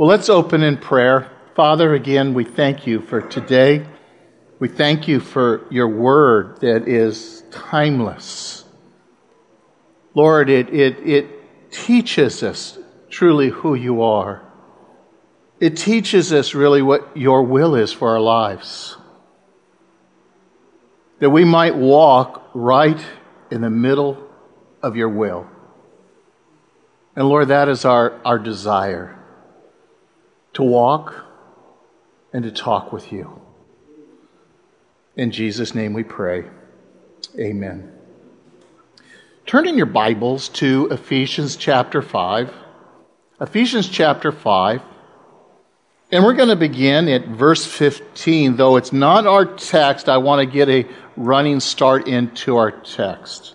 Well, let's open in prayer. Father, again, we thank you for today. We thank you for your word that is timeless. Lord, it, it, it teaches us truly who you are. It teaches us really what your will is for our lives. That we might walk right in the middle of your will. And Lord, that is our, our desire to walk and to talk with you. In Jesus' name we pray. Amen. Turn in your Bibles to Ephesians chapter 5. Ephesians chapter 5. And we're going to begin at verse 15. Though it's not our text, I want to get a running start into our text.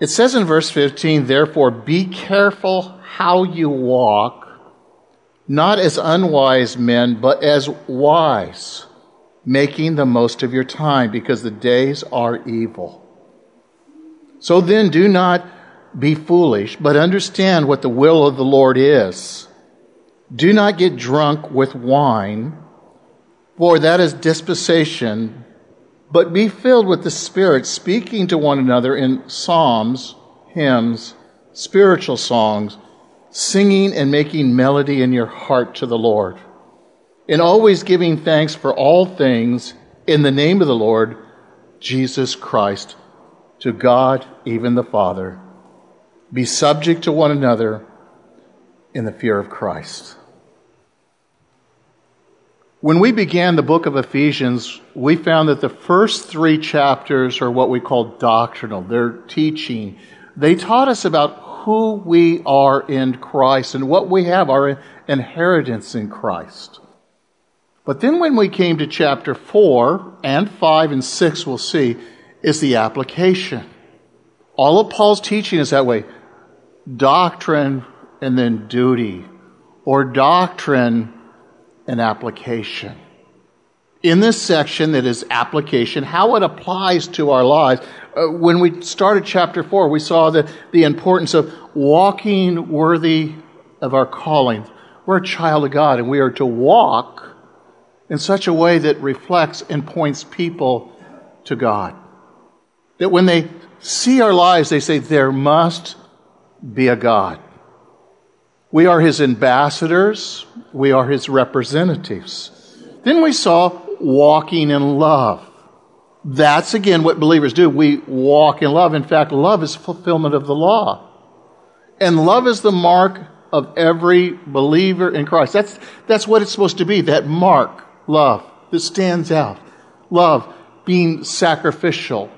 It says in verse 15, therefore, be careful how you walk, not as unwise men, but as wise, making the most of your time, because the days are evil. So then, do not be foolish, but understand what the will of the Lord is. Do not get drunk with wine, for that is dispensation, but be filled with the Spirit, speaking to one another in psalms, hymns, spiritual songs singing and making melody in your heart to the Lord, and always giving thanks for all things in the name of the Lord Jesus Christ to God, even the Father. Be subject to one another in the fear of Christ. When we began the book of Ephesians, we found that the first three chapters are what we call doctrinal. They're teaching. They taught us about who we are in Christ and what we have, our inheritance in Christ. But then when we came to chapter 4 and 5 and 6, we'll see, is the application. All of Paul's teaching is that way doctrine and then duty, or doctrine and application. In this section that is application, how it applies to our lives, uh, when we started chapter 4, we saw the, the importance of walking worthy of our calling. We're a child of God, and we are to walk in such a way that reflects and points people to God. That when they see our lives, they say, There must be a God. We are His ambassadors, we are His representatives. Then we saw walking in love. That's again what believers do. We walk in love. In fact, love is fulfillment of the law. And love is the mark of every believer in Christ. That's, that's what it's supposed to be, that mark, love, that stands out. Love, being sacrificial,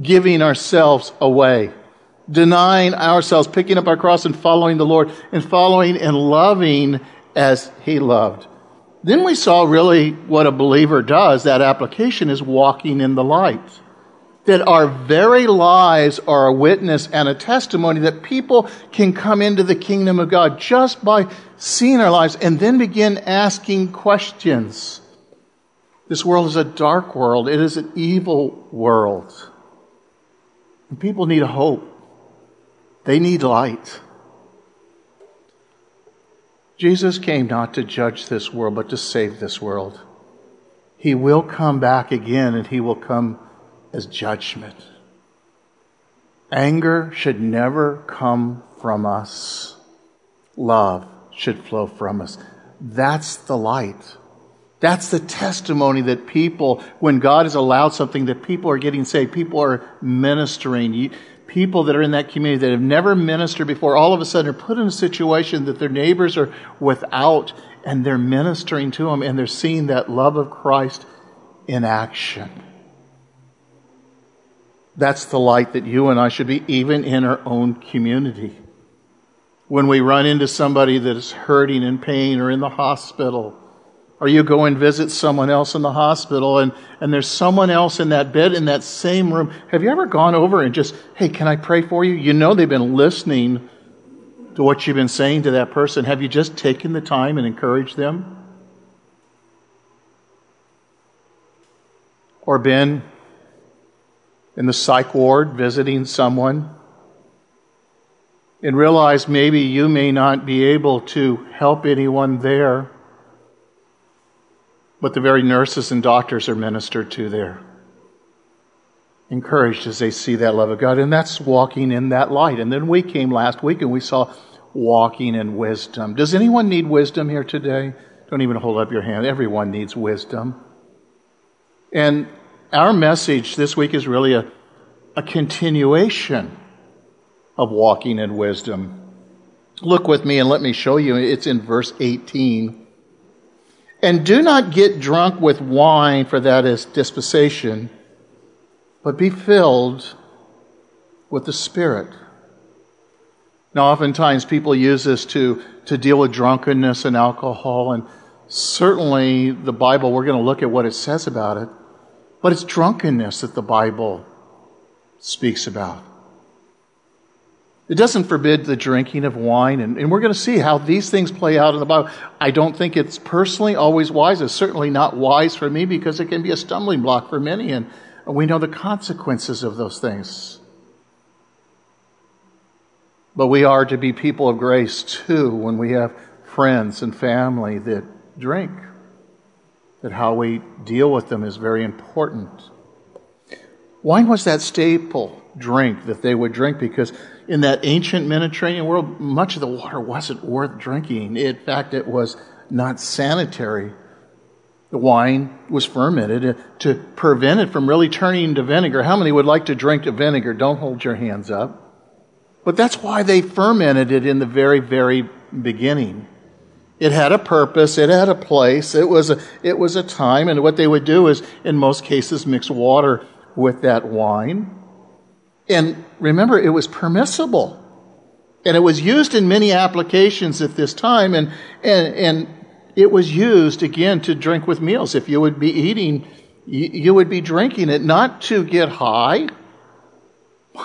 giving ourselves away, denying ourselves, picking up our cross and following the Lord, and following and loving as He loved. Then we saw really what a believer does. That application is walking in the light. That our very lives are a witness and a testimony that people can come into the kingdom of God just by seeing our lives and then begin asking questions. This world is a dark world. It is an evil world. And people need a hope. They need light. Jesus came not to judge this world, but to save this world. He will come back again and he will come as judgment. Anger should never come from us. Love should flow from us. That's the light. That's the testimony that people, when God has allowed something, that people are getting saved. People are ministering people that are in that community that have never ministered before all of a sudden are put in a situation that their neighbors are without and they're ministering to them and they're seeing that love of Christ in action. That's the light that you and I should be, even in our own community. When we run into somebody that is hurting in pain or in the hospital, or you go and visit someone else in the hospital and, and there's someone else in that bed in that same room. Have you ever gone over and just, hey, can I pray for you? You know they've been listening to what you've been saying to that person. Have you just taken the time and encouraged them? Or been in the psych ward visiting someone and realize maybe you may not be able to help anyone there, but the very nurses and doctors are ministered to there. Encouraged as they see that love of God, and that's walking in that light. And then we came last week and we saw walking in wisdom. Does anyone need wisdom here today? Don't even hold up your hand. Everyone needs wisdom. And our message this week is really a, a continuation of walking in wisdom. Look with me and let me show you. It's in verse 18. And do not get drunk with wine, for that is dispensation, but be filled with the Spirit. Now, oftentimes people use this to, to deal with drunkenness and alcohol, and certainly the Bible, we're going to look at what it says about it, but it's drunkenness that the Bible speaks about. It doesn't forbid the drinking of wine, and, and we're going to see how these things play out in the Bible. I don't think it's personally always wise. It's certainly not wise for me because it can be a stumbling block for many, and we know the consequences of those things. But we are to be people of grace too when we have friends and family that drink. That how we deal with them is very important. Wine was that staple drink that they would drink because in that ancient Mediterranean world, much of the water wasn't worth drinking. In fact, it was not sanitary. The wine was fermented to prevent it from really turning into vinegar. How many would like to drink the vinegar? Don't hold your hands up. But that's why they fermented it in the very, very beginning. It had a purpose, it had a place, it was a, it was a time, and what they would do is, in most cases, mix water with that wine. And remember, it was permissible. And it was used in many applications at this time, and, and, and it was used again to drink with meals. If you would be eating, you would be drinking it not to get high,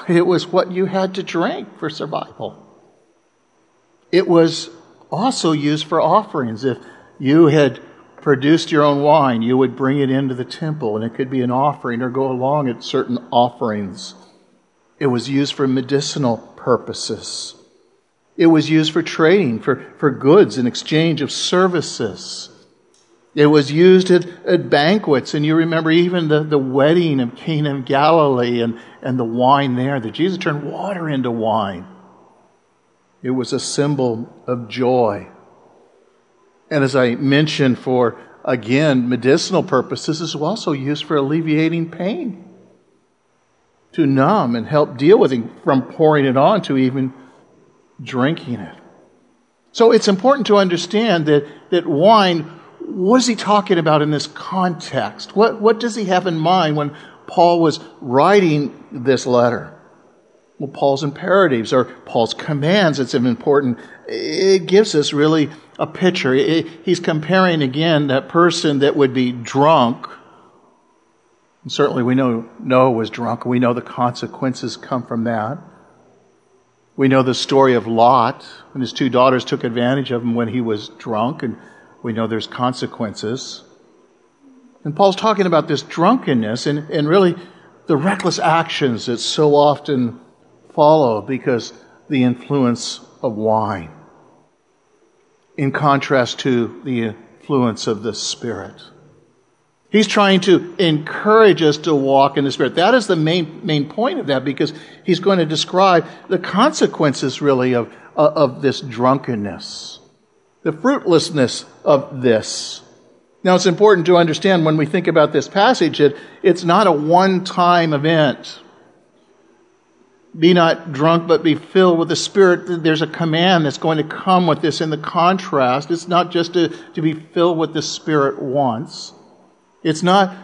it was what you had to drink for survival. It was also used for offerings. If you had produced your own wine, you would bring it into the temple, and it could be an offering or go along at certain offerings. It was used for medicinal purposes. It was used for trading, for, for goods and exchange of services. It was used at, at banquets, and you remember even the, the wedding of Cana of Galilee and, and the wine there, that Jesus turned water into wine. It was a symbol of joy. And as I mentioned, for again, medicinal purposes, is also used for alleviating pain to numb and help deal with it from pouring it on to even drinking it. So it's important to understand that, that wine, what is he talking about in this context? What, what does he have in mind when Paul was writing this letter? Well, Paul's imperatives or Paul's commands, it's important. It gives us really a picture. It, he's comparing again that person that would be drunk and certainly we know Noah was drunk. We know the consequences come from that. We know the story of Lot when his two daughters took advantage of him when he was drunk, and we know there's consequences. And Paul's talking about this drunkenness and, and really the reckless actions that so often follow because the influence of wine, in contrast to the influence of the Spirit. He's trying to encourage us to walk in the Spirit. That is the main, main point of that because he's going to describe the consequences, really, of, uh, of this drunkenness, the fruitlessness of this. Now, it's important to understand when we think about this passage that it's not a one time event. Be not drunk, but be filled with the Spirit. There's a command that's going to come with this in the contrast. It's not just to, to be filled with the Spirit once. It's not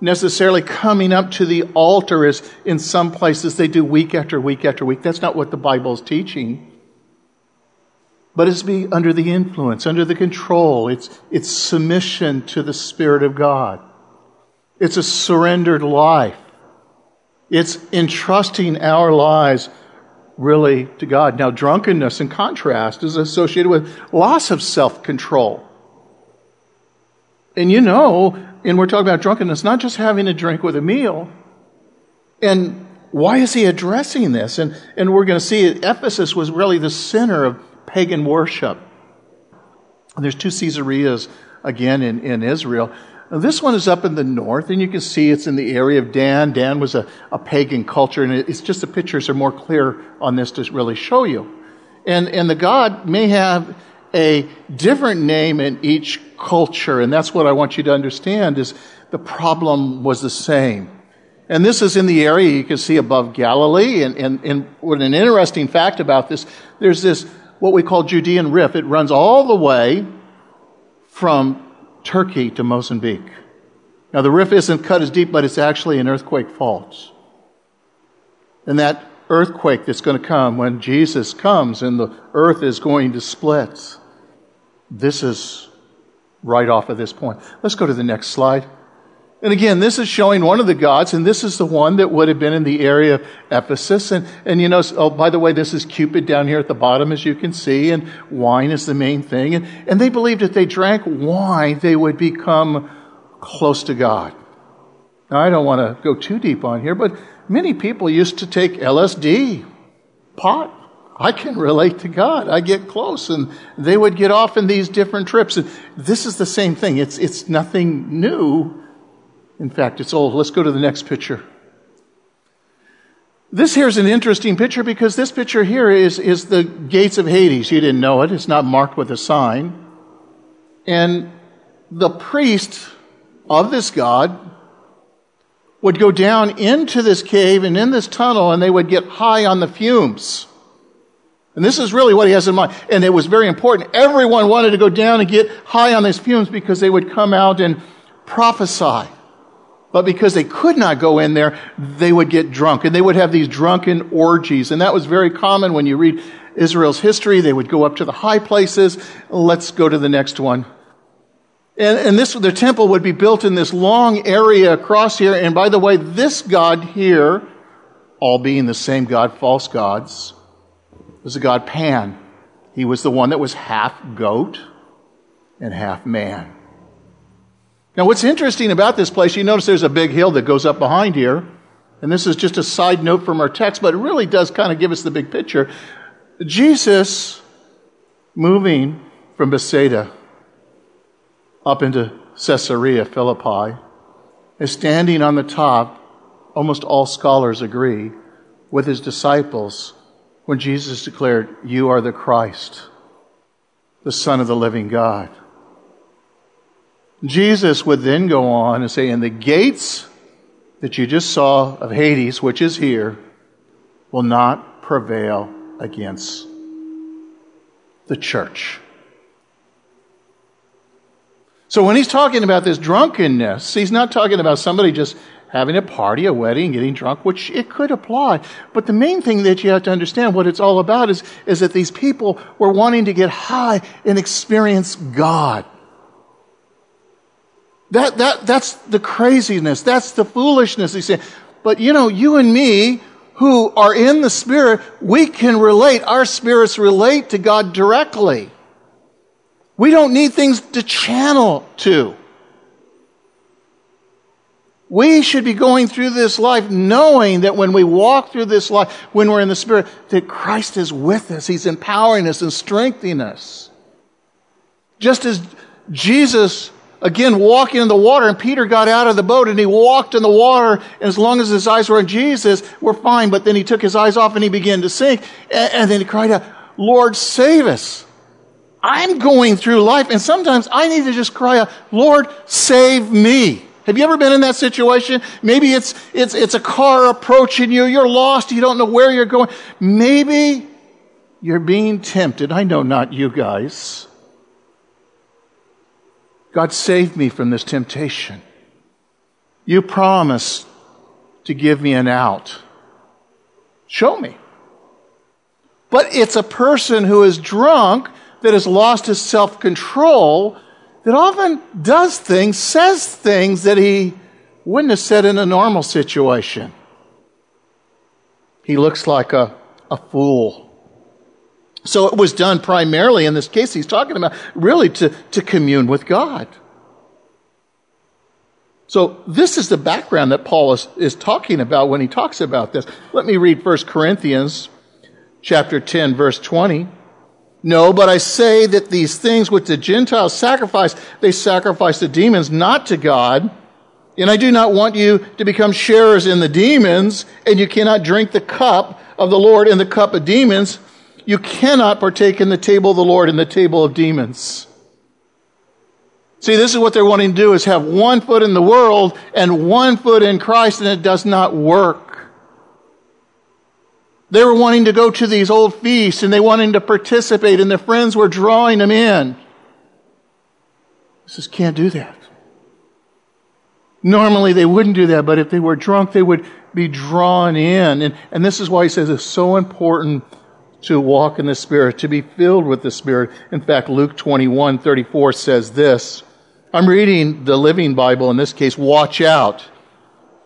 necessarily coming up to the altar as in some places they do week after week after week. That's not what the Bible is teaching. But it's be under the influence, under the control. It's, it's submission to the Spirit of God. It's a surrendered life. It's entrusting our lives really to God. Now, drunkenness, in contrast, is associated with loss of self control. And you know, and we're talking about drunkenness, not just having a drink with a meal. And why is he addressing this? And, and we're going to see it, Ephesus was really the center of pagan worship. And there's two Caesareas again in, in Israel. Now, this one is up in the north, and you can see it's in the area of Dan. Dan was a, a pagan culture, and it's just the pictures are more clear on this to really show you. And, and the God may have a different name in each culture, and that's what I want you to understand is the problem was the same. And this is in the area you can see above Galilee. And, and, and what an interesting fact about this, there's this, what we call Judean Rift. It runs all the way from Turkey to Mozambique. Now, the rift isn't cut as deep, but it's actually an earthquake fault. And that earthquake that's going to come when Jesus comes and the earth is going to split, this is right off of this point. Let's go to the next slide. And again, this is showing one of the gods, and this is the one that would have been in the area of Ephesus. And, and you know, oh, by the way, this is Cupid down here at the bottom, as you can see, and wine is the main thing. And, and they believed if they drank wine, they would become close to God. Now, I don't want to go too deep on here, but many people used to take LSD, pot. I can relate to God. I get close, and they would get off in these different trips. And this is the same thing. It's, it's nothing new in fact, it's old. Let's go to the next picture. This here is an interesting picture because this picture here is, is the gates of Hades. You didn't know it. It's not marked with a sign. And the priest of this god would go down into this cave and in this tunnel and they would get high on the fumes. And this is really what he has in mind. And it was very important. Everyone wanted to go down and get high on these fumes because they would come out and prophesy. But because they could not go in there, they would get drunk and they would have these drunken orgies. And that was very common when you read Israel's history. They would go up to the high places. Let's go to the next one. And, and this, the temple would be built in this long area across here. And by the way, this God here, all being the same God, false gods, was the God Pan. He was the one that was half goat and half man. Now, what's interesting about this place, you notice there's a big hill that goes up behind here. And this is just a side note from our text, but it really does kind of give us the big picture. Jesus moving from Bethsaida up into Caesarea Philippi is standing on the top, almost all scholars agree, with his disciples when Jesus declared, You are the Christ, the Son of the living God. Jesus would then go on and say, And the gates that you just saw of Hades, which is here, will not prevail against the church. So when he's talking about this drunkenness, he's not talking about somebody just having a party, a wedding, getting drunk, which it could apply. But the main thing that you have to understand what it's all about is, is that these people were wanting to get high and experience God. That, that, that's the craziness. That's the foolishness. He said, but you know, you and me who are in the Spirit, we can relate. Our spirits relate to God directly. We don't need things to channel to. We should be going through this life knowing that when we walk through this life, when we're in the Spirit, that Christ is with us. He's empowering us and strengthening us. Just as Jesus again walking in the water and Peter got out of the boat and he walked in the water and as long as his eyes were on Jesus, we're fine. But then he took his eyes off and he began to sink and, and then he cried out, Lord, save us. I'm going through life and sometimes I need to just cry out, Lord, save me. Have you ever been in that situation? Maybe it's, it's, it's a car approaching you. You're lost. You don't know where you're going. Maybe you're being tempted. I know not you guys God, save me from this temptation. You promised to give me an out. Show me. But it's a person who is drunk that has lost his self control that often does things, says things that he wouldn't have said in a normal situation. He looks like a, a fool. So it was done primarily in this case, he's talking about really to, to commune with God. So this is the background that Paul is, is talking about when he talks about this. Let me read 1 Corinthians chapter 10 verse 20. No, but I say that these things which the Gentiles sacrifice, they sacrifice to demons, not to God. And I do not want you to become sharers in the demons, and you cannot drink the cup of the Lord and the cup of demons. You cannot partake in the table of the Lord and the table of demons. See, this is what they're wanting to do is have one foot in the world and one foot in Christ, and it does not work. They were wanting to go to these old feasts and they wanted to participate, and their friends were drawing them in. He says, can't do that. Normally they wouldn't do that, but if they were drunk, they would be drawn in. And, and this is why he says it's so important to walk in the Spirit, to be filled with the Spirit. In fact, Luke 21 34 says this. I'm reading the Living Bible in this case. Watch out.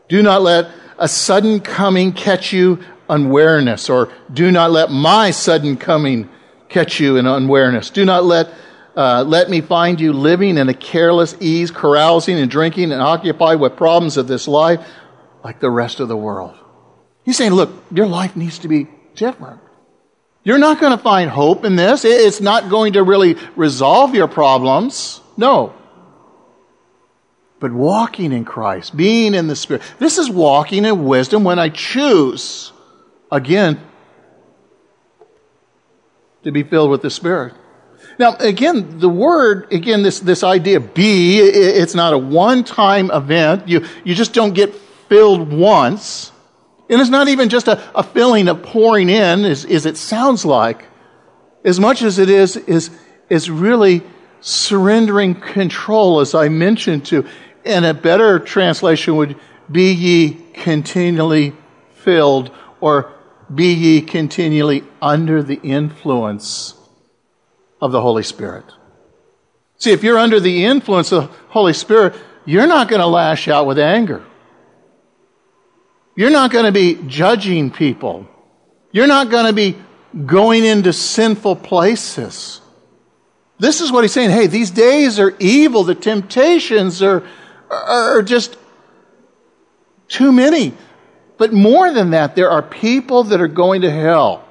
Do not let a sudden coming catch you unawareness, or do not let my sudden coming catch you in unawareness. Do not let uh, let me find you living in a careless ease, carousing and drinking and occupied with problems of this life like the rest of the world. He's saying, look, your life needs to be different. You're not going to find hope in this. It's not going to really resolve your problems. No. But walking in Christ, being in the Spirit, this is walking in wisdom when I choose again, to be filled with the Spirit. Now, again, the word, again, this, this idea, be, it's not a one time event. You, you just don't get filled once. And it's not even just a, a filling of pouring in, as, as it sounds like. As much as it is, is, is really surrendering control, as I mentioned to. And a better translation would be ye continually filled or be ye continually under the influence of the Holy Spirit. See, if you're under the influence of the Holy Spirit, you're not going to lash out with anger. You're not going to be judging people. You're not going to be going into sinful places. This is what he's saying. Hey, these days are evil. The temptations are, are just too many. But more than that, there are people that are going to hell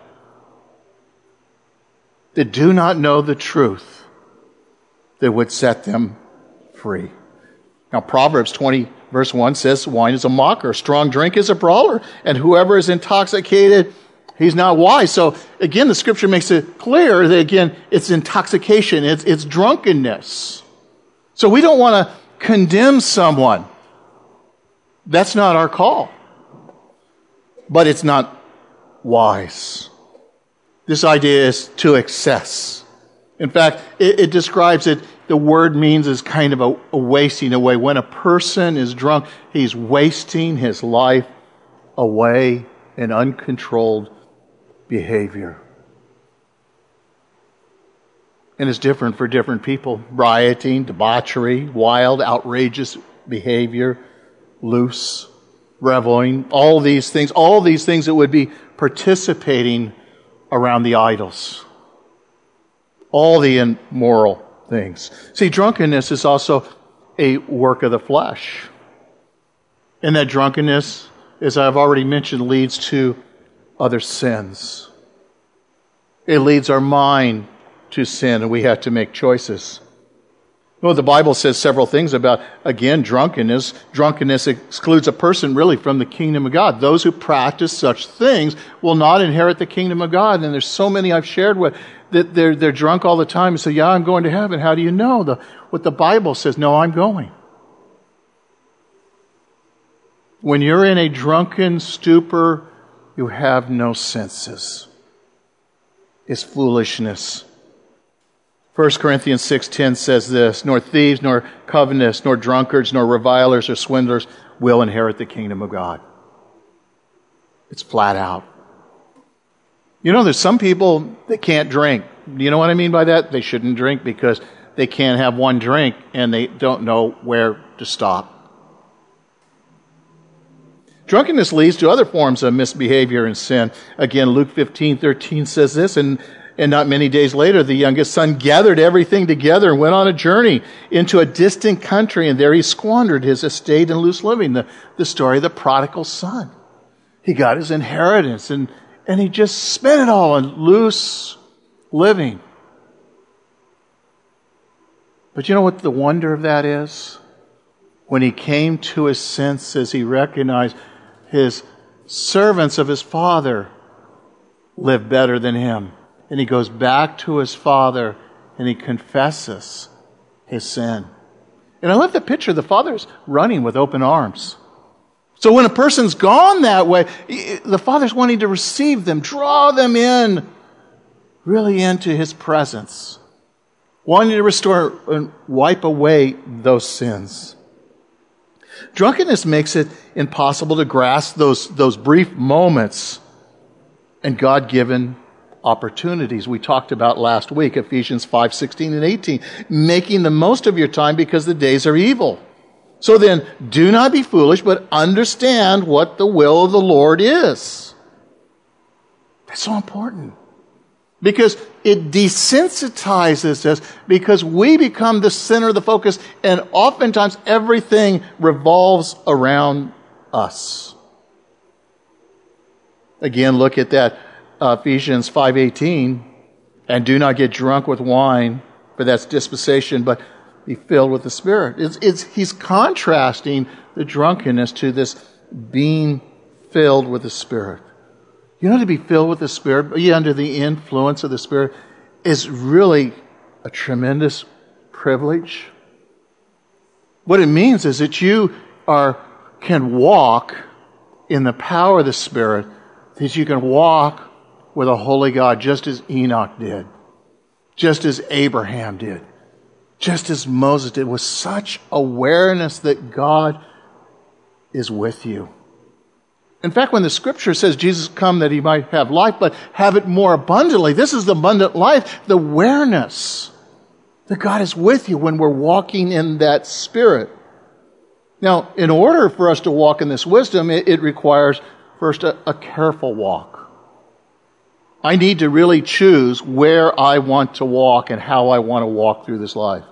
that do not know the truth that would set them free. Now, Proverbs 20, verse 1 says, Wine is a mocker, strong drink is a brawler, and whoever is intoxicated, he's not wise. So, again, the scripture makes it clear that, again, it's intoxication, it's, it's drunkenness. So, we don't want to condemn someone. That's not our call but it's not wise. This idea is to excess. In fact, it, it describes it, the word means is kind of a, a wasting away. When a person is drunk, he's wasting his life away in uncontrolled behavior. And it's different for different people. Rioting, debauchery, wild, outrageous behavior, loose reveling, all these things, all these things that would be participating around the idols. All the immoral things. See, drunkenness is also a work of the flesh. And that drunkenness, as I've already mentioned, leads to other sins. It leads our mind to sin, and we have to make choices. Well, the Bible says several things about, again, drunkenness. Drunkenness excludes a person really from the kingdom of God. Those who practice such things will not inherit the kingdom of God. And there's so many I've shared with that they're, they're drunk all the time and say, Yeah, I'm going to heaven. How do you know? The, what the Bible says, No, I'm going. When you're in a drunken stupor, you have no senses. It's foolishness. 1 Corinthians 6:10 says this, nor thieves nor covetous nor drunkards nor revilers or swindlers will inherit the kingdom of God. It's flat out. You know there's some people that can't drink. Do you know what I mean by that? They shouldn't drink because they can't have one drink and they don't know where to stop. Drunkenness leads to other forms of misbehavior and sin. Again, Luke 15, 13 says this, and And not many days later, the youngest son gathered everything together and went on a journey into a distant country, and there he squandered his estate and loose living. The, the story of the prodigal son. He got his inheritance and, and he just spent it all on loose living. But you know what the wonder of that is? When he came to his senses, he recognized his servants of his father live better than him and he goes back to his father and he confesses his sin. And I love the picture. The father's running with open arms. So when a person's gone that way, the father's wanting to receive them, draw them in, really into his presence, wanting to restore and wipe away those sins. Drunkenness makes it impossible to grasp those, those brief moments and God given opportunities we talked about last week, Ephesians 5, 16 and 18. Making the most of your time because the days are evil. So then, do not be foolish, but understand what the will of the Lord is. That's so important. Because it desensitizes us because we become the center of the focus and oftentimes everything revolves around us. Again, look at that Ephesians 5:18, and do not get drunk with wine, for that's dispensation, but be filled with the Spirit. It's, it's, he's contrasting the drunkenness to this being filled with the Spirit. You know, to be filled with the Spirit, be under the influence of the Spirit, is really a tremendous privilege. What it means is that you are can walk in the power of the Spirit, that you can walk with a holy God, just as Enoch did, just as Abraham did, just as Moses did, with such awareness that God is with you. In fact, when the scripture says Jesus come that he might have life, but have it more abundantly, this is the abundant life, the awareness that God is with you when we're walking in that spirit. Now, in order for us to walk in this wisdom, it, it requires first a, a careful walk. I need to really choose where I want to walk and how I want to walk through this life.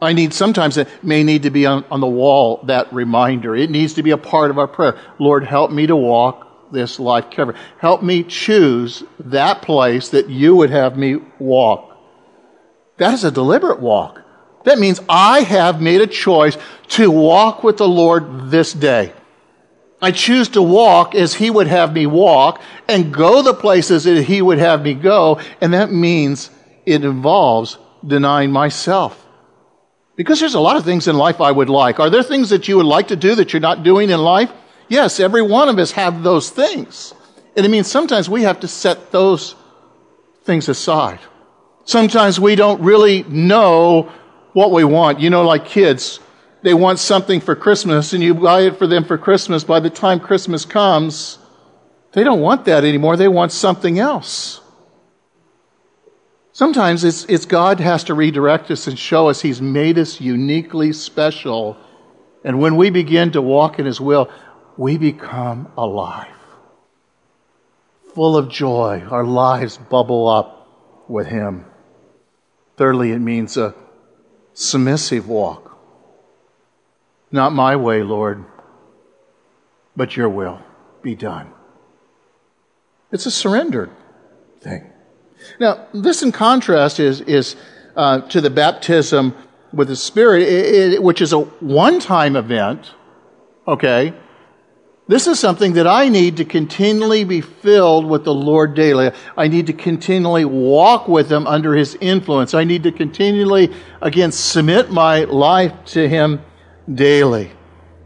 I need, sometimes it may need to be on, on the wall, that reminder. It needs to be a part of our prayer. Lord, help me to walk this life carefully. Help me choose that place that you would have me walk. That is a deliberate walk. That means I have made a choice to walk with the Lord this day. I choose to walk as He would have me walk and go the places that He would have me go. And that means it involves denying myself. Because there's a lot of things in life I would like. Are there things that you would like to do that you're not doing in life? Yes, every one of us have those things. And it means sometimes we have to set those things aside. Sometimes we don't really know what we want. You know, like kids, they want something for Christmas and you buy it for them for Christmas, by the time Christmas comes, they don't want that anymore. They want something else. Sometimes it's, it's God has to redirect us and show us He's made us uniquely special. And when we begin to walk in His will, we become alive, full of joy. Our lives bubble up with Him. Thirdly, it means a submissive walk. Not my way, Lord, but your will be done. It's a surrendered thing. Now, this in contrast is, is uh, to the baptism with the Spirit, it, it, which is a one time event, okay? This is something that I need to continually be filled with the Lord daily. I need to continually walk with Him under His influence. I need to continually, again, submit my life to Him daily.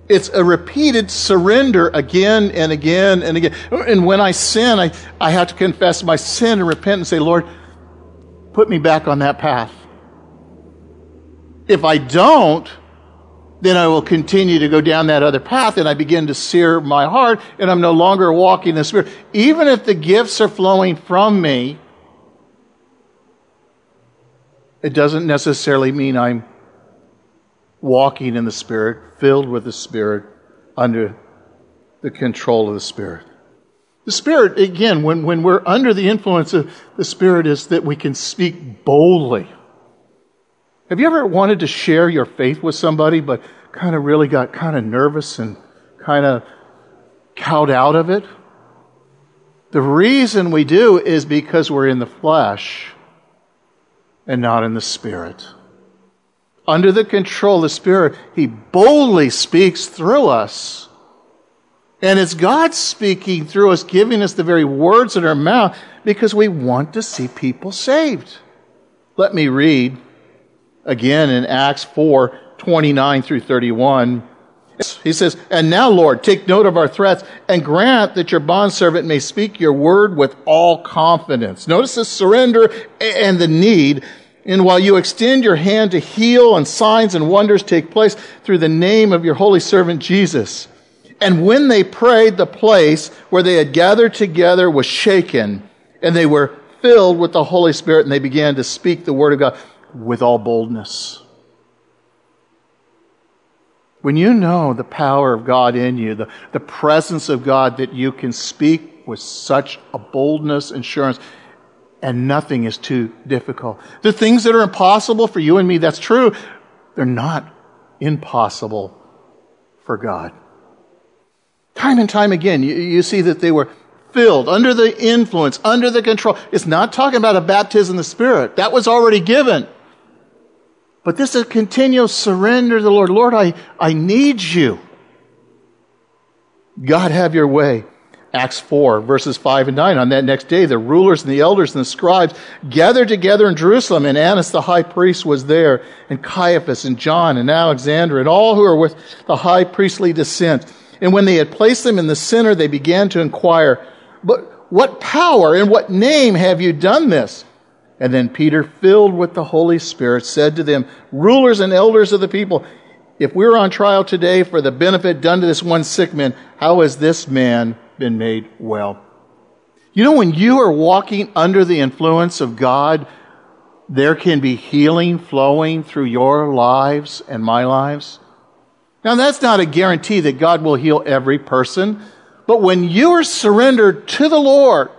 It's a repeated surrender again and again and again. And when I sin, I, I have to confess my sin and repent and say, Lord, put me back on that path. If I don't, then I will continue to go down that other path and I begin to sear my heart and I'm no longer walking in the Spirit. Even if the gifts are flowing from me, it doesn't necessarily mean I'm walking in the Spirit, filled with the Spirit, under the control of the Spirit. The Spirit, again, when, when we're under the influence of the Spirit, is that we can speak boldly. Have you ever wanted to share your faith with somebody, but kind of really got kind of nervous and kind of cowed out of it? The reason we do is because we're in the flesh and not in the Spirit. Under the control of the Spirit, He boldly speaks through us. And it's God speaking through us, giving us the very words in our mouth because we want to see people saved. Let me read again in Acts 4 29 through 31. He says, And now, Lord, take note of our threats and grant that your bondservant may speak your word with all confidence. Notice the surrender and the need. And while you extend your hand to heal and signs and wonders take place through the name of your holy servant Jesus. And when they prayed, the place where they had gathered together was shaken, and they were filled with the Holy Spirit, and they began to speak the word of God with all boldness. When you know the power of God in you, the, the presence of God that you can speak with such a boldness and assurance, and nothing is too difficult. The things that are impossible for you and me, that's true. They're not impossible for God. Time and time again, you, you see that they were filled, under the influence, under the control. It's not talking about a baptism in the Spirit. That was already given. But this is a continual surrender to the Lord. Lord, I, I need you. God, have your way. Acts 4, verses 5 and 9. On that next day, the rulers and the elders and the scribes gathered together in Jerusalem, and Annas the high priest was there, and Caiaphas and John and Alexander, and all who were with the high priestly descent. And when they had placed them in the center, they began to inquire, But what power and what name have you done this? And then Peter, filled with the Holy Spirit, said to them, Rulers and elders of the people, if we are on trial today for the benefit done to this one sick man, how is this man been made well? You know, when you are walking under the influence of God, there can be healing flowing through your lives and my lives. Now, that's not a guarantee that God will heal every person, but when you are surrendered to the Lord,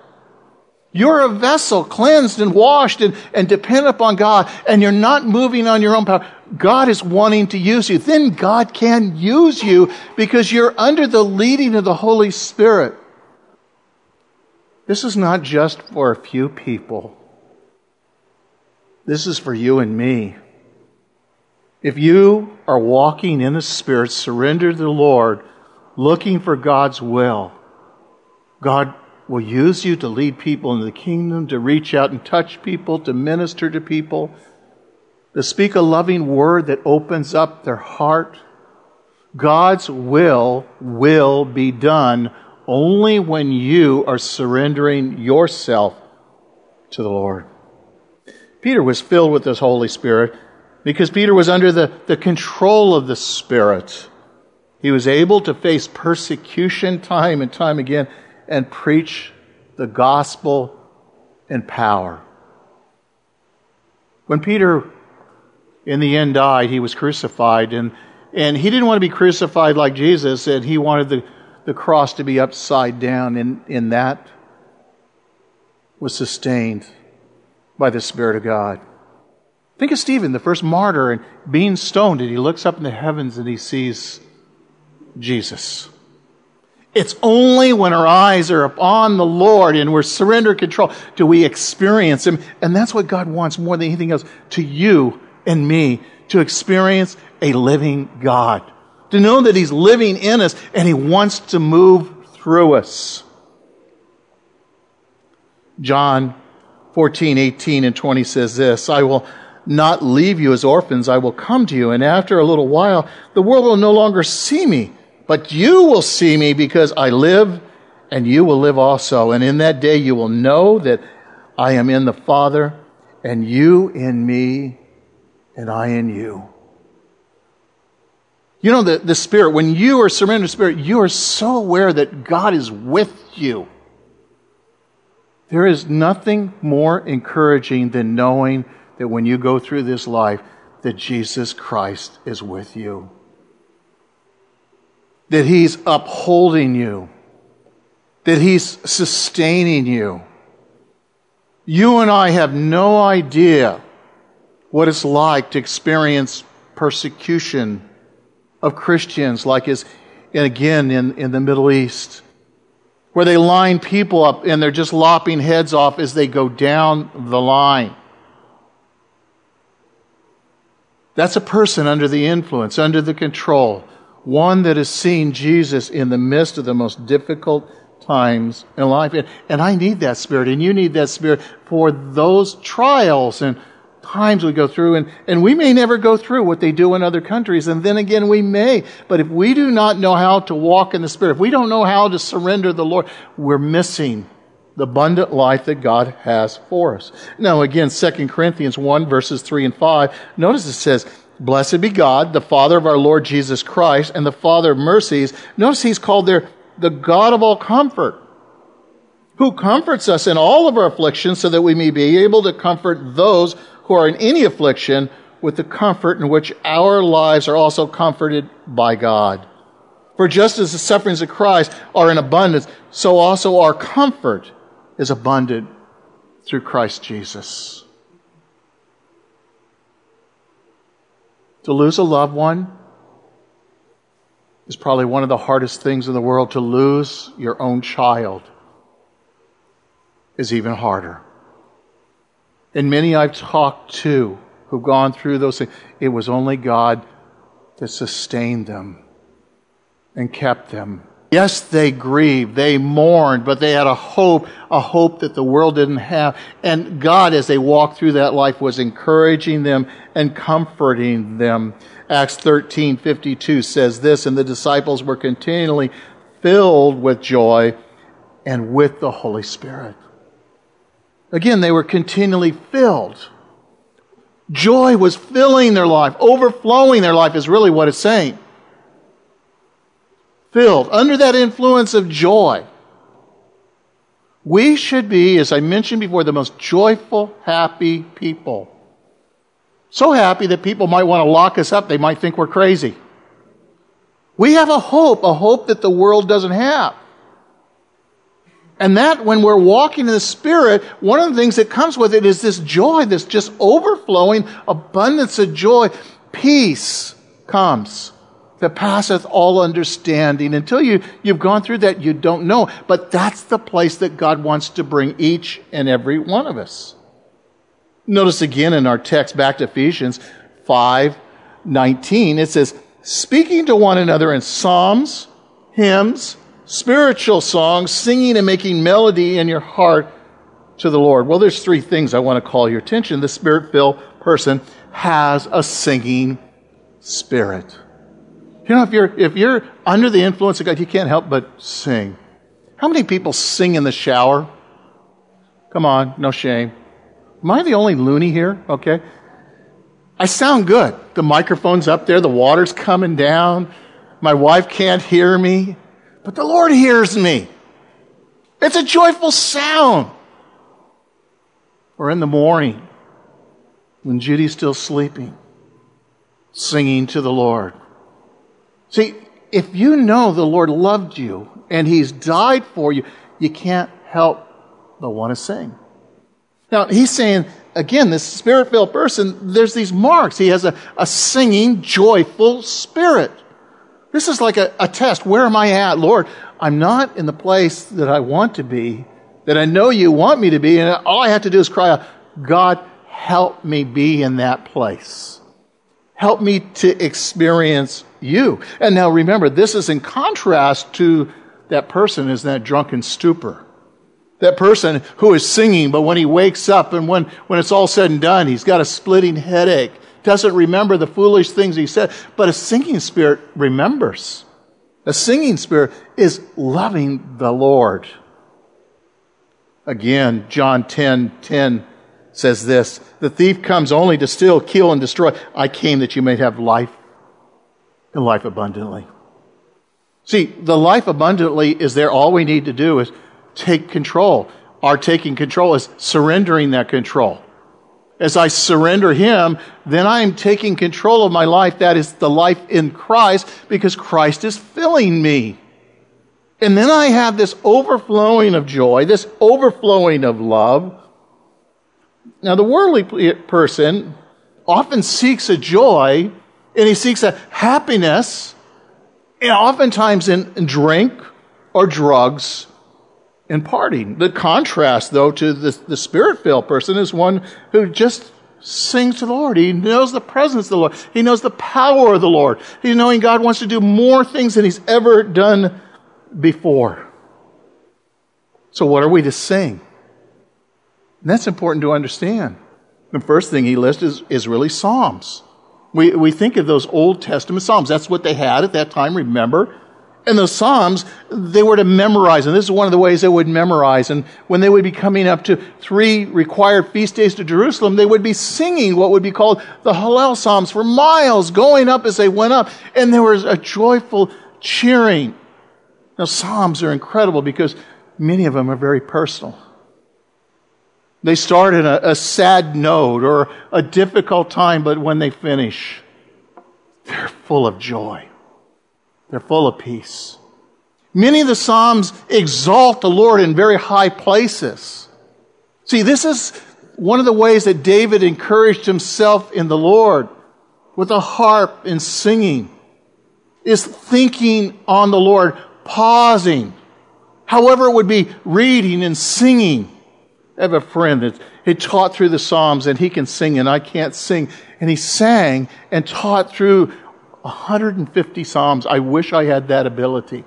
you're a vessel cleansed and washed and, and depend upon God, and you're not moving on your own power. God is wanting to use you. Then God can use you because you're under the leading of the Holy Spirit. This is not just for a few people. This is for you and me. If you are walking in the Spirit, surrender to the Lord, looking for God's will, God will use you to lead people into the kingdom, to reach out and touch people, to minister to people, to speak a loving word that opens up their heart. God's will will be done only when you are surrendering yourself to the Lord. Peter was filled with this Holy Spirit because Peter was under the, the control of the Spirit. He was able to face persecution time and time again and preach the gospel in power. When Peter, in the end, died, he was crucified, and, and he didn't want to be crucified like Jesus, and he wanted the, the cross to be upside down, and in that was sustained by the Spirit of God. Think of Stephen, the first martyr, and being stoned, and he looks up in the heavens and he sees Jesus. It's only when our eyes are upon the Lord and we're surrender control do we experience Him. And that's what God wants more than anything else to you and me to experience a living God. To know that He's living in us and He wants to move through us. John 14, 18, and 20 says this I will not leave you as orphans, I will come to you. And after a little while, the world will no longer see me but you will see me because I live, and you will live also. And in that day you will know that I am in the Father, and you in me, and I in you. You know, the, the Spirit, when you are surrendered to Spirit, you are so aware that God is with you. There is nothing more encouraging than knowing that when you go through this life, that Jesus Christ is with you that He's upholding you, that He's sustaining you. You and I have no idea what it's like to experience persecution of Christians, like is, and again, in, in the Middle East, where they line people up and they're just lopping heads off as they go down the line. That's a person under the influence, under the control, one that has seen Jesus in the midst of the most difficult times in life. And, and I need that spirit, and you need that spirit for those trials and times we go through, and, and we may never go through what they do in other countries, and then again we may. But if we do not know how to walk in the Spirit, if we don't know how to surrender the Lord, we're missing the abundant life that God has for us. Now again, 2 Corinthians 1 verses 3 and 5, notice it says, Blessed be God, the Father of our Lord Jesus Christ, and the Father of mercies. Notice he's called there the God of all comfort, who comforts us in all of our afflictions so that we may be able to comfort those who are in any affliction with the comfort in which our lives are also comforted by God. For just as the sufferings of Christ are in abundance, so also our comfort is abundant through Christ Jesus. To lose a loved one is probably one of the hardest things in the world. To lose your own child is even harder. And many I've talked to who've gone through those things, it was only God that sustained them and kept them. Yes, they grieved, they mourned, but they had a hope, a hope that the world didn't have. And God, as they walked through that life, was encouraging them and comforting them. Acts 13, 52 says this, and the disciples were continually filled with joy and with the Holy Spirit. Again, they were continually filled. Joy was filling their life, overflowing their life is really what it's saying. Filled, under that influence of joy. We should be, as I mentioned before, the most joyful, happy people. So happy that people might want to lock us up. They might think we're crazy. We have a hope, a hope that the world doesn't have. And that, when we're walking in the Spirit, one of the things that comes with it is this joy, this just overflowing abundance of joy. Peace comes that passeth all understanding. Until you, you've gone through that, you don't know. But that's the place that God wants to bring each and every one of us. Notice again in our text back to Ephesians 5 19, it says, speaking to one another in psalms, hymns, spiritual songs, singing and making melody in your heart to the Lord. Well, there's three things I want to call your attention. The spirit filled person has a singing spirit. You know, if you're, if you're under the influence of God, you can't help but sing. How many people sing in the shower? Come on, no shame. Am I the only loony here? Okay. I sound good. The microphone's up there, the water's coming down. My wife can't hear me but the Lord hears me. It's a joyful sound. Or in the morning, when Judy's still sleeping, singing to the Lord. See, if you know the Lord loved you and He's died for you, you can't help but want to sing. Now, He's saying, again, this spirit filled person, there's these marks. He has a, a singing, joyful spirit. This is like a, a test. Where am I at? Lord, I'm not in the place that I want to be, that I know you want me to be, and all I have to do is cry out, God, help me be in that place. Help me to experience you. And now remember, this is in contrast to that person is that drunken stupor. That person who is singing, but when he wakes up and when, when it's all said and done, he's got a splitting headache doesn't remember the foolish things he said, but a singing spirit remembers. A singing spirit is loving the Lord. Again, John 10 10 says this The thief comes only to steal, kill, and destroy. I came that you may have life and life abundantly. See, the life abundantly is there. All we need to do is take control. Our taking control is surrendering that control as I surrender Him, then I am taking control of my life. That is the life in Christ because Christ is filling me. And then I have this overflowing of joy, this overflowing of love. Now, the worldly person often seeks a joy and he seeks a happiness, and oftentimes in, in drink or drugs and partying. The contrast, though, to the, the spirit filled person is one who just sings to the Lord. He knows the presence of the Lord. He knows the power of the Lord. He's knowing God wants to do more things than he's ever done before. So, what are we to sing? And that's important to understand. The first thing he lists is, is really Psalms. We, we think of those Old Testament Psalms. That's what they had at that time, remember? And those Psalms, they were to memorize. And this is one of the ways they would memorize. And when they would be coming up to three required feast days to Jerusalem, they would be singing what would be called the Hallel Psalms for miles, going up as they went up. And there was a joyful cheering. Now, Psalms are incredible because many of them are very personal. They start in a, a sad note or a difficult time, but when they finish, they're full of joy. They're full of peace. Many of the Psalms exalt the Lord in very high places. See, this is one of the ways that David encouraged himself in the Lord with a harp and singing, is thinking on the Lord, pausing. However, it would be reading and singing I have a friend that he taught through the Psalms and he can sing and I can't sing. And he sang and taught through 150 Psalms. I wish I had that ability.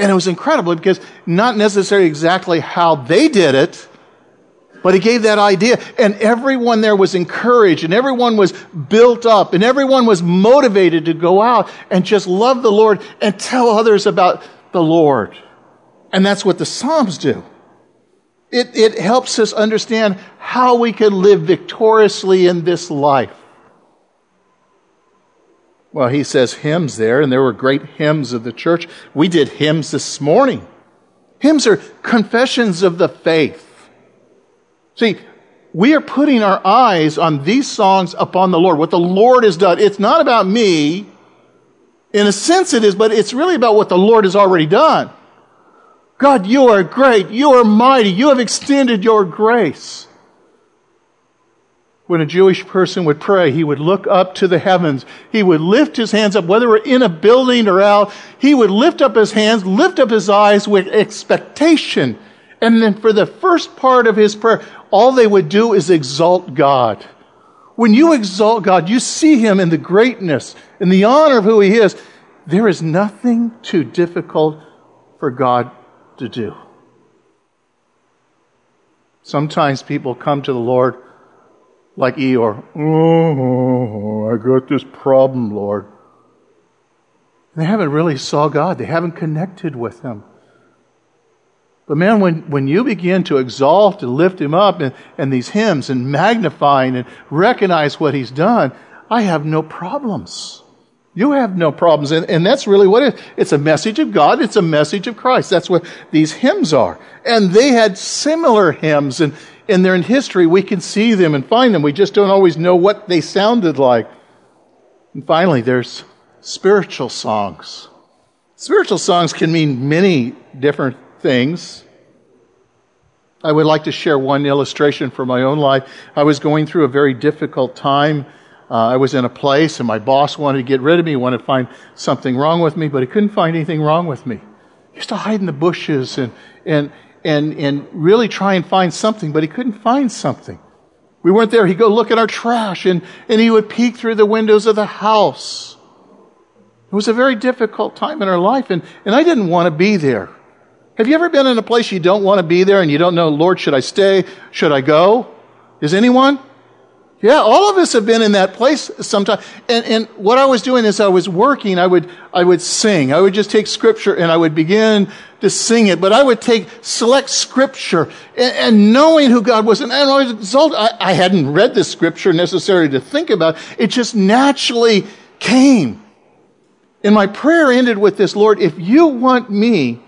And it was incredible because not necessarily exactly how they did it, but he gave that idea. And everyone there was encouraged and everyone was built up and everyone was motivated to go out and just love the Lord and tell others about the Lord. And that's what the Psalms do. It, it helps us understand how we can live victoriously in this life. Well, he says hymns there, and there were great hymns of the church. We did hymns this morning. Hymns are confessions of the faith. See, we are putting our eyes on these songs upon the Lord, what the Lord has done. It's not about me. In a sense, it is, but it's really about what the Lord has already done. God, you are great. You are mighty. You have extended your grace. When a Jewish person would pray, he would look up to the heavens. He would lift his hands up, whether we're in a building or out. He would lift up his hands, lift up his eyes with expectation. And then for the first part of his prayer, all they would do is exalt God. When you exalt God, you see him in the greatness, in the honor of who he is. There is nothing too difficult for God to do. Sometimes people come to the Lord like Eeyore. Oh, I got this problem, Lord. They haven't really saw God. They haven't connected with Him. But man, when, when you begin to exalt and lift Him up and, and these hymns and magnifying and recognize what He's done, I have no problems. You have no problems. And, and that's really what it is. It's a message of God. It's a message of Christ. That's what these hymns are. And they had similar hymns and in their history, we can see them and find them. We just don't always know what they sounded like. And finally, there's spiritual songs. Spiritual songs can mean many different things. I would like to share one illustration from my own life. I was going through a very difficult time uh, I was in a place and my boss wanted to get rid of me, wanted to find something wrong with me, but he couldn't find anything wrong with me. He used to hide in the bushes and, and, and, and really try and find something, but he couldn't find something. We weren't there. He'd go look at our trash and, and he would peek through the windows of the house. It was a very difficult time in our life, and, and I didn't want to be there. Have you ever been in a place you don't want to be there and you don't know, Lord, should I stay? Should I go? Is anyone? Yeah, all of us have been in that place sometime. And, and what I was doing is I was working, I would, I would sing. I would just take scripture and I would begin to sing it. But I would take select scripture and, and knowing who God was. And, and I, was I, I hadn't read the scripture necessarily to think about. It just naturally came. And my prayer ended with this, Lord, if you want me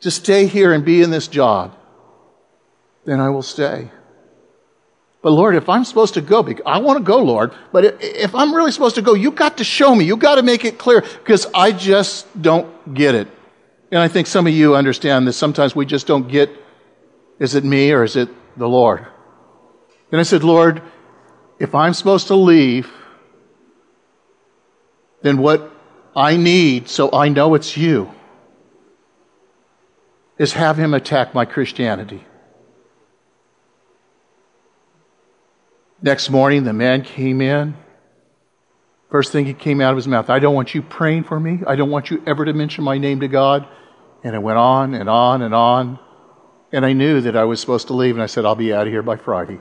to stay here and be in this job, then I will stay. But Lord, if I'm supposed to go, I want to go, Lord, but if I'm really supposed to go, you got to show me. You got to make it clear because I just don't get it. And I think some of you understand that sometimes we just don't get is it me or is it the Lord? And I said, Lord, if I'm supposed to leave, then what I need, so I know it's you, is have him attack my Christianity. Next morning, the man came in. First thing he came out of his mouth, I don't want you praying for me. I don't want you ever to mention my name to God. And it went on and on and on. And I knew that I was supposed to leave, and I said, I'll be out of here by Friday.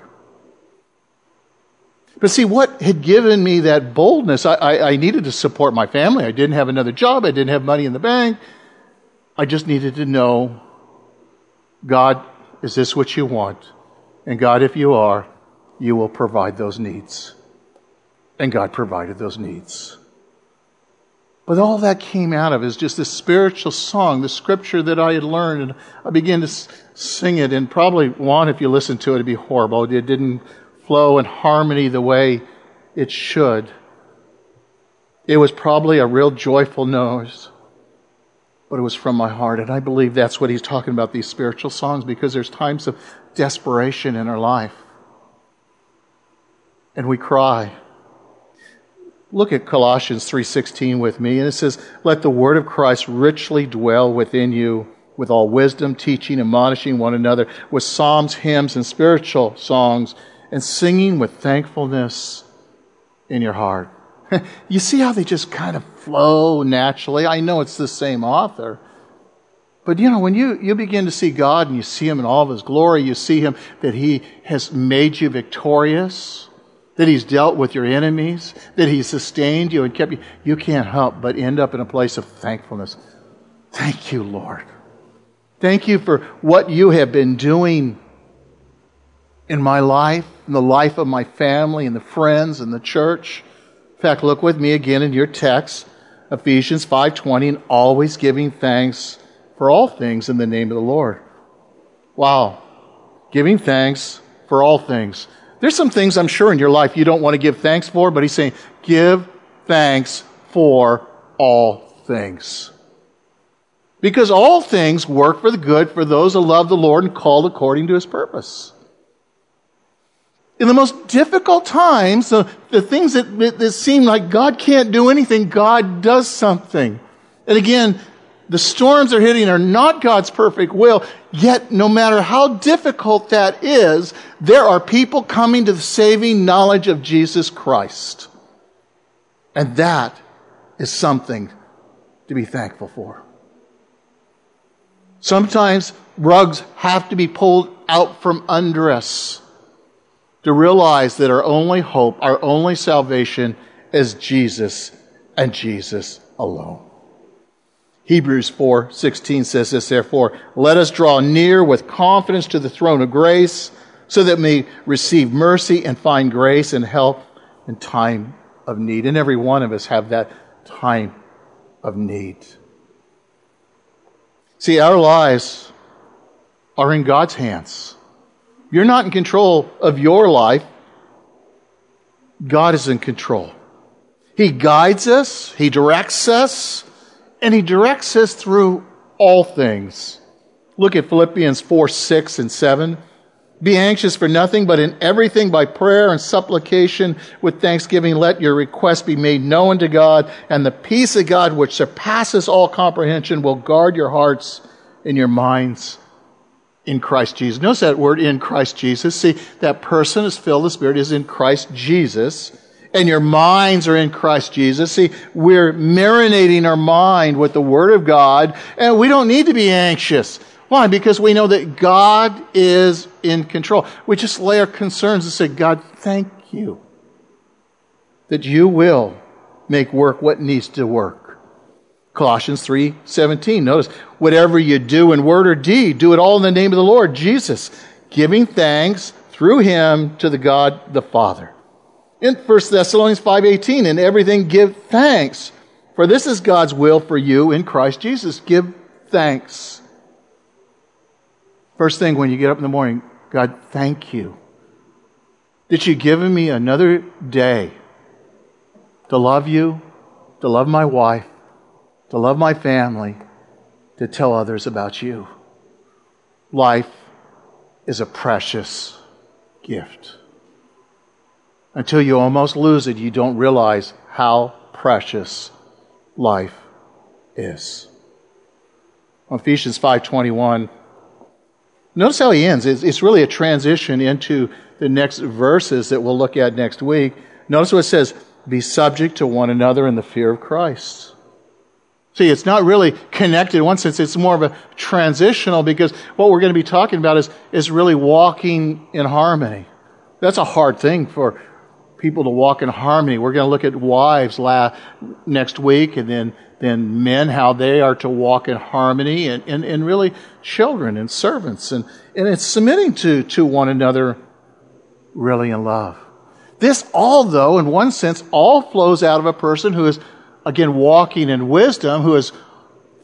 But see, what had given me that boldness, I, I, I, needed to support my family. I didn't have another job. I didn't have money in the bank. I just needed to know God, is this what you want? And God, if you are, you will provide those needs. And God provided those needs. But all that came out of is just this spiritual song, the scripture that I had learned, and I began to sing it. And probably one, if you listen to it, it'd be horrible. It didn't flow in harmony the way it should. It was probably a real joyful noise, but it was from my heart. And I believe that's what he's talking about, these spiritual songs, because there's times of desperation in our life. And we cry. Look at Colossians 3:16 with me and it says let the word of Christ richly dwell within you with all wisdom teaching admonishing one another with psalms hymns and spiritual songs and singing with thankfulness in your heart. you see how they just kind of flow naturally? I know it's the same author. But you know, when you, you begin to see God and you see Him in all of His glory, you see Him that He has made you victorious, that He's dealt with your enemies, that He's sustained you and kept you, you can't help but end up in a place of thankfulness. Thank you, Lord. Thank you for what you have been doing in my life, in the life of my family, and the friends, and the church. In fact, look with me again in your text, Ephesians 5:20, and always giving thanks for all things in the name of the Lord. Wow. Giving thanks for all things. There's some things I'm sure in your life you don't want to give thanks for, but he's saying, give thanks for all things. Because all things work for the good for those who love the Lord and called according to his purpose in the most difficult times, the, the things that, that seem like God can't do anything, God does something. And again, the storms are hitting are not God's perfect will, yet no matter how difficult that is, there are people coming to the saving knowledge of Jesus Christ. And that is something to be thankful for. Sometimes rugs have to be pulled out from under us to realize that our only hope, our only salvation is Jesus and Jesus alone. Hebrews 4:16 says this therefore let us draw near with confidence to the throne of grace so that we may receive mercy and find grace and help in time of need and every one of us have that time of need. See our lives are in God's hands. You're not in control of your life. God is in control. He guides us, He directs us, and He directs us through all things. Look at Philippians 4 6 and 7. Be anxious for nothing, but in everything by prayer and supplication with thanksgiving, let your requests be made known to God, and the peace of God, which surpasses all comprehension, will guard your hearts and your minds in Christ Jesus. Notice that word in Christ Jesus. See, that person is filled with the Spirit is in Christ Jesus. And your minds are in Christ Jesus. See, we're marinating our mind with the Word of God, and we don't need to be anxious. Why? Because we know that God is in control. We just lay our concerns and say, God, thank you that you will make work what needs to work. Colossians 3:17. Notice, whatever you do in word or deed, do it all in the name of the Lord Jesus, giving thanks through him to the God the Father. In 1 Thessalonians 5:18, in everything give thanks, for this is God's will for you in Christ Jesus. Give thanks. First thing when you get up in the morning, God, thank you that you've given me another day to love you, to love my wife, to love my family, to tell others about you. Life is a precious gift. Until you almost lose it, you don't realize how precious life is. Ephesians 5:21 Notice how he ends. It's really a transition into the next verses that we'll look at next week. Notice what it says be subject to one another in the fear of Christ. See, it's not really connected in one sense, it's more of a transitional because what we're going to be talking about is, is really walking in harmony. That's a hard thing for people to walk in harmony. We're going to look at wives la- next week and then, then men, how they are to walk in harmony and, and, and really children and servants. And, and it's submitting to, to one another really in love. This all, though, in one sense, all flows out of a person who is, again, walking in wisdom, who is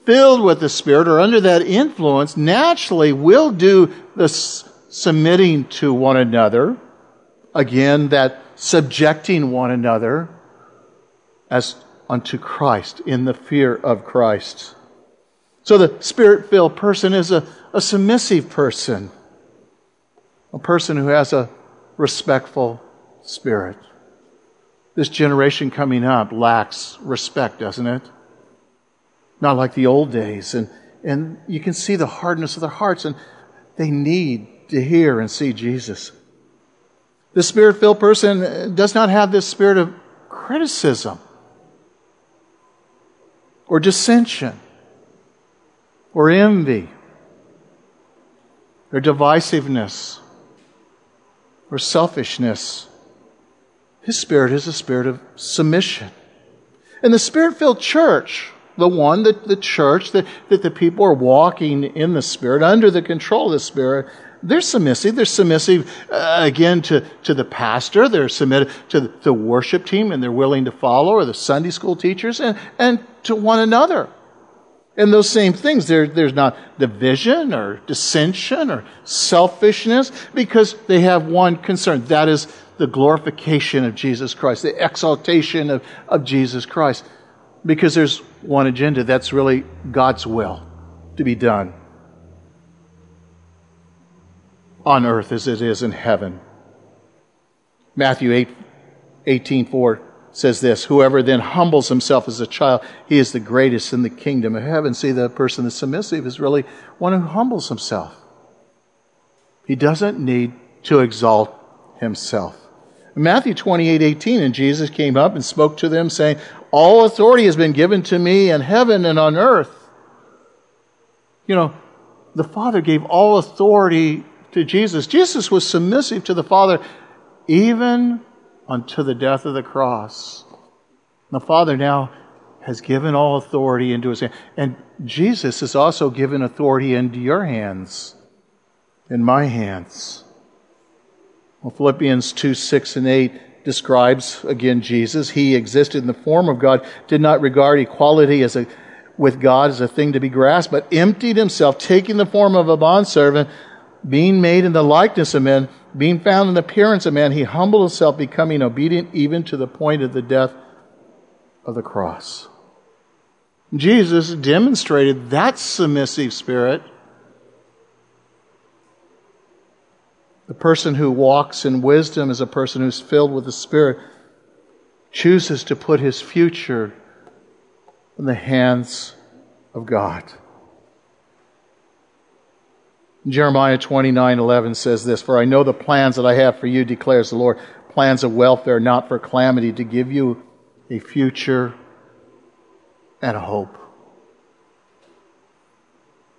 filled with the Spirit or under that influence, naturally will do the submitting to one another. Again, that subjecting one another as unto Christ in the fear of Christ. So the spirit filled person is a, a submissive person, a person who has a respectful spirit. This generation coming up lacks respect, doesn't it? Not like the old days. And, and you can see the hardness of their hearts, and they need to hear and see Jesus. The spirit filled person does not have this spirit of criticism or dissension or envy or divisiveness or selfishness. His spirit is a spirit of submission. And the spirit filled church, the one that the church, that, that the people are walking in the spirit, under the control of the spirit, they're submissive. They're submissive, uh, again, to, to the pastor. They're submitted to the, worship team and they're willing to follow, or the Sunday school teachers, and, and to one another. And those same things, there, there's not division or dissension or selfishness because they have one concern. That is the glorification of Jesus Christ, the exaltation of, of Jesus Christ. Because there's one agenda that's really God's will to be done on earth as it is in heaven. Matthew 8, 18, 4 says this Whoever then humbles himself as a child, he is the greatest in the kingdom of heaven. See, the person that's submissive is really one who humbles himself. He doesn't need to exalt himself. In Matthew 28 18, and Jesus came up and spoke to them, saying, All authority has been given to me in heaven and on earth. You know, the Father gave all authority to Jesus. Jesus was submissive to the Father even unto the death of the cross. The Father now has given all authority into his hand. And Jesus has also given authority into your hands, in my hands. Well, Philippians 2 6 and 8 describes again Jesus. He existed in the form of God, did not regard equality as a, with God as a thing to be grasped, but emptied himself, taking the form of a bondservant, being made in the likeness of men being found in the appearance of man, he humbled himself, becoming obedient even to the point of the death of the cross. Jesus demonstrated that submissive spirit. The person who walks in wisdom is a person who's filled with the Spirit, chooses to put his future in the hands of God. Jeremiah 29 11 says this For I know the plans that I have for you, declares the Lord plans of welfare, not for calamity, to give you a future and a hope.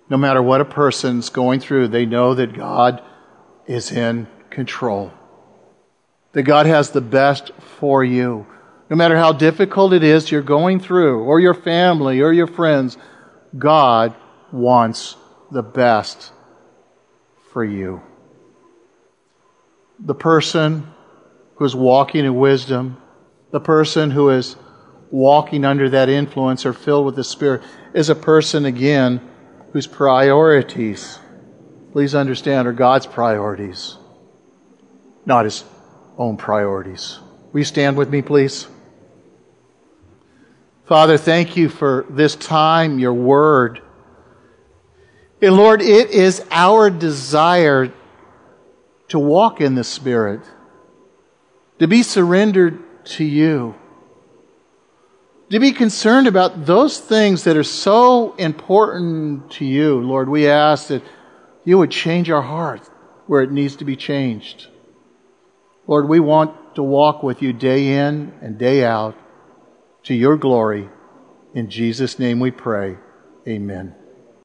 No matter what a person's going through, they know that God is in control. That God has the best for you. No matter how difficult it is you're going through, or your family, or your friends, God wants the best for you. The person who is walking in wisdom, the person who is walking under that influence or filled with the Spirit, is a person, again, whose priorities, please understand, are God's priorities, not his own priorities. Will you stand with me, please? Father, thank you for this time, your word. And Lord, it is our desire to walk in the Spirit, to be surrendered to you, to be concerned about those things that are so important to you. Lord, we ask that you would change our heart where it needs to be changed. Lord, we want to walk with you day in and day out to your glory. In Jesus' name we pray. Amen.